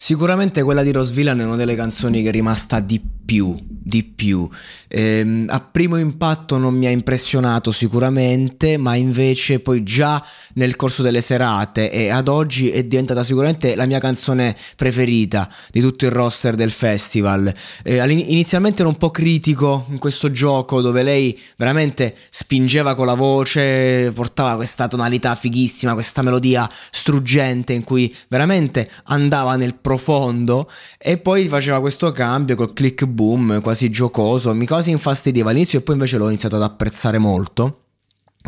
Sicuramente quella di Rose Villain è una delle canzoni che è rimasta di più, di più. Eh, a primo impatto non mi ha impressionato sicuramente, ma invece poi già nel corso delle serate e ad oggi è diventata sicuramente la mia canzone preferita di tutto il roster del festival. Eh, inizialmente ero un po' critico in questo gioco dove lei veramente spingeva con la voce, portava questa tonalità fighissima, questa melodia struggente in cui veramente andava nel profondo e poi faceva questo cambio col click boom quasi giocoso, mi quasi infastidiva all'inizio e poi invece l'ho iniziato ad apprezzare molto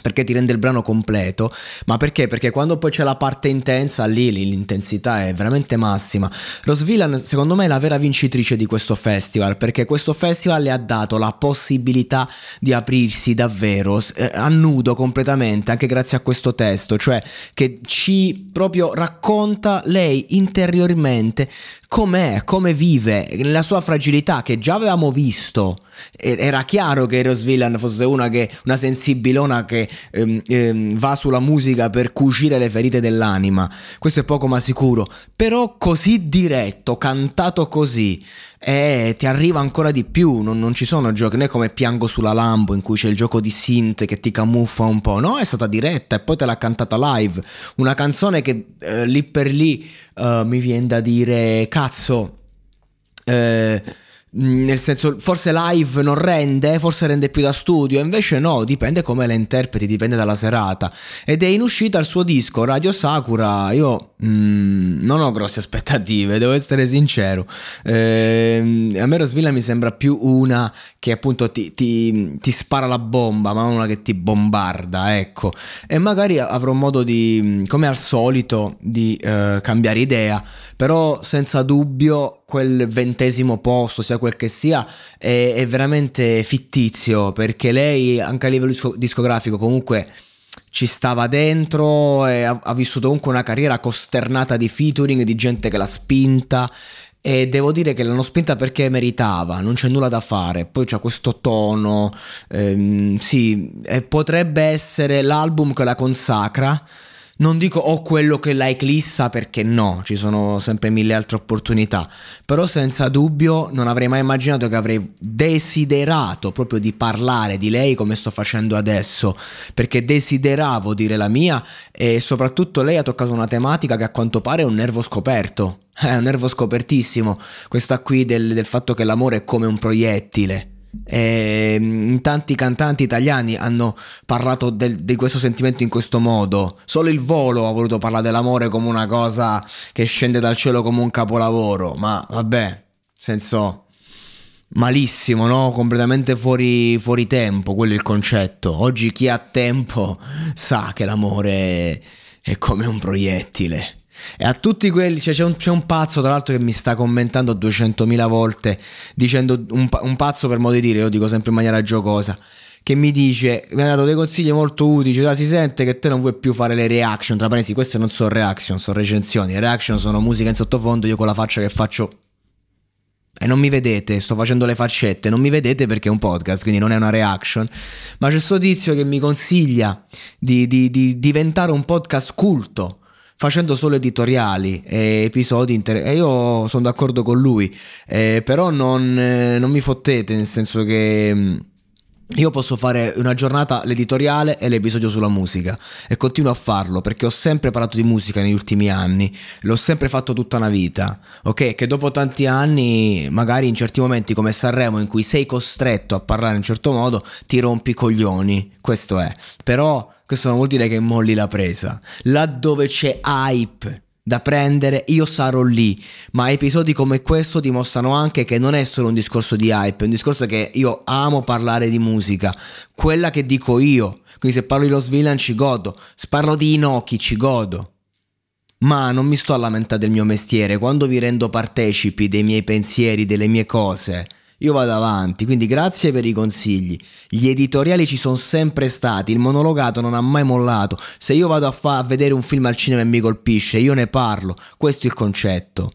perché ti rende il brano completo, ma perché? Perché quando poi c'è la parte intensa, lì, l'intensità è veramente massima. Rose Villain secondo me è la vera vincitrice di questo festival, perché questo festival le ha dato la possibilità di aprirsi davvero eh, a nudo completamente, anche grazie a questo testo, cioè che ci proprio racconta lei interiormente com'è, come vive, la sua fragilità che già avevamo visto. Era chiaro che Rose Villain fosse una, che, una sensibilona che ehm, ehm, va sulla musica per cucire le ferite dell'anima. Questo è poco ma sicuro. Però così diretto, cantato così, eh, ti arriva ancora di più. Non, non ci sono giochi, non è come Piango sulla Lambo in cui c'è il gioco di synth che ti camuffa un po'. No, è stata diretta e poi te l'ha cantata live. Una canzone che eh, lì per lì uh, mi viene da dire cazzo. Eh, nel senso, forse live non rende, forse rende più da studio, invece no, dipende come la interpreti, dipende dalla serata. Ed è in uscita il suo disco Radio Sakura. Io mm, non ho grosse aspettative, devo essere sincero. Eh, a me Rosvilla mi sembra più una che appunto ti, ti, ti, spara la bomba, ma una che ti bombarda, ecco. E magari avrò modo di, come al solito, di eh, cambiare idea, però senza dubbio quel ventesimo posto, sia quel che sia, è, è veramente fittizio perché lei anche a livello discografico comunque ci stava dentro e ha, ha, vissuto comunque una carriera costernata di featuring, di gente che l'ha spinta. E devo dire che l'hanno spinta perché meritava, non c'è nulla da fare, poi c'è questo tono, ehm, sì, potrebbe essere l'album che la consacra non dico ho quello che la eclissa perché no, ci sono sempre mille altre opportunità, però senza dubbio non avrei mai immaginato che avrei desiderato proprio di parlare di lei come sto facendo adesso, perché desideravo dire la mia e soprattutto lei ha toccato una tematica che a quanto pare è un nervo scoperto, è un nervo scopertissimo, questa qui del, del fatto che l'amore è come un proiettile e ehm, tanti cantanti italiani hanno parlato del, di questo sentimento in questo modo. Solo il volo ha voluto parlare dell'amore come una cosa che scende dal cielo come un capolavoro. Ma vabbè, senso malissimo, no? Completamente fuori, fuori tempo, quello è il concetto. Oggi chi ha tempo sa che l'amore è come un proiettile. E a tutti quelli, cioè c'è, un, c'è un, pazzo tra l'altro che mi sta commentando 200.000 volte, dicendo un, un, pazzo per modo di dire, lo dico sempre in maniera giocosa, che mi dice, mi ha dato dei consigli molto utili, cioè, si sente che te non vuoi più fare le reaction, tra parentesi, queste non sono reaction, sono recensioni, reaction sono musica in sottofondo, io con la faccia che faccio e non mi vedete, sto facendo le faccette, non mi vedete perché è un podcast, quindi non è una reaction, ma c'è questo tizio che mi consiglia di, di, di diventare un podcast culto facendo solo editoriali e episodi inter- e io sono d'accordo con lui eh, però non, eh, non, mi fottete nel senso che mm, io posso fare una giornata l'editoriale e l'episodio sulla musica e continuo a farlo perché ho sempre parlato di musica negli ultimi anni, l'ho sempre fatto tutta una vita, ok? Che dopo tanti anni, magari in certi momenti come Sanremo in cui sei costretto a parlare in un certo modo, ti rompi i coglioni, questo è. Però questo non vuol dire che molli la presa. Laddove c'è hype da prendere, io sarò lì. Ma episodi come questo dimostrano anche che non è solo un discorso di hype, è un discorso che io amo parlare di musica, quella che dico io. Quindi se parlo di Los Villain ci godo, se parlo di Inoki ci godo. Ma non mi sto a lamentare del mio mestiere, quando vi rendo partecipi dei miei pensieri, delle mie cose, io vado avanti, quindi grazie per i consigli. Gli editoriali ci sono sempre stati, il monologato non ha mai mollato. Se io vado a, fa- a vedere un film al cinema e mi colpisce, io ne parlo. Questo è il concetto.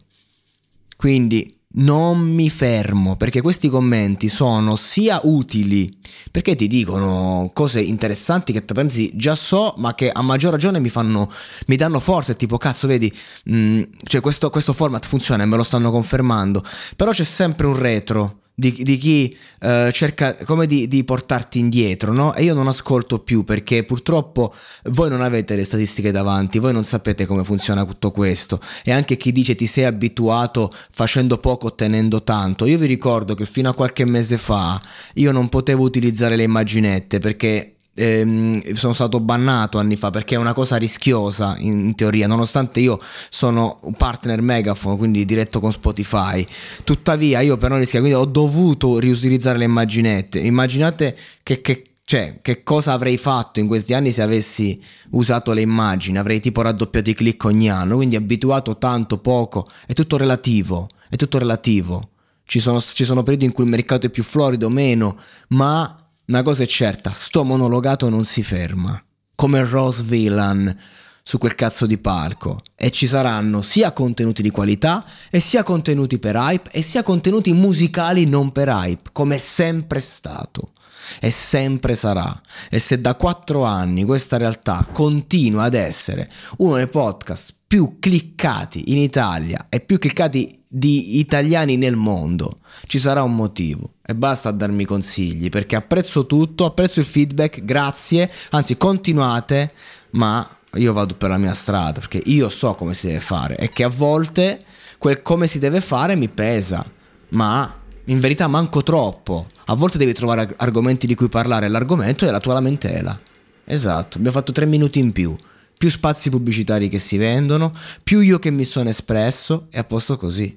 Quindi non mi fermo perché questi commenti sono sia utili perché ti dicono cose interessanti che pensi già so ma che a maggior ragione mi fanno mi danno forza tipo cazzo vedi mh, mm, cioè questo, questo format funziona e me lo stanno confermando però c'è sempre un retro di, di chi uh, cerca come di, di, portarti indietro, no? E io non ascolto più perché purtroppo voi non avete le statistiche davanti, voi non sapete come funziona tutto questo. E anche chi dice ti sei abituato facendo poco ottenendo tanto. Io vi ricordo che fino a qualche mese fa io non potevo utilizzare le immaginette perché ehm, sono stato bannato anni fa perché è una cosa rischiosa in, teoria, nonostante io sono un partner Megaphone, quindi diretto con Spotify. Tuttavia io per non rischiare, quindi ho dovuto riutilizzare le immaginette. Immaginate che, che cioè, che cosa avrei fatto in questi anni se avessi usato le immagini? Avrei tipo raddoppiato i click ogni anno, quindi abituato tanto, poco, è tutto relativo, è tutto relativo. Ci sono, ci sono periodi in cui il mercato è più florido, meno, ma una cosa è certa, sto monologato non si ferma. Come Rose Villain su quel cazzo di palco. E ci saranno sia contenuti di qualità, e sia contenuti per hype, e sia contenuti musicali non per hype, come è sempre stato. E sempre sarà. E se da quattro anni questa realtà continua ad essere uno dei podcast più cliccati in Italia e più cliccati di italiani nel mondo, ci sarà un motivo e basta darmi consigli perché apprezzo tutto, apprezzo il feedback, grazie, anzi continuate, ma io vado per la mia strada perché io so come si deve fare e che a volte quel come si deve fare mi pesa, ma in verità manco troppo. A volte devi trovare argomenti di cui parlare, l'argomento è la tua lamentela. Esatto, abbiamo fatto tre minuti in più più spazi pubblicitari che si vendono, più io che mi sono espresso e a posto così.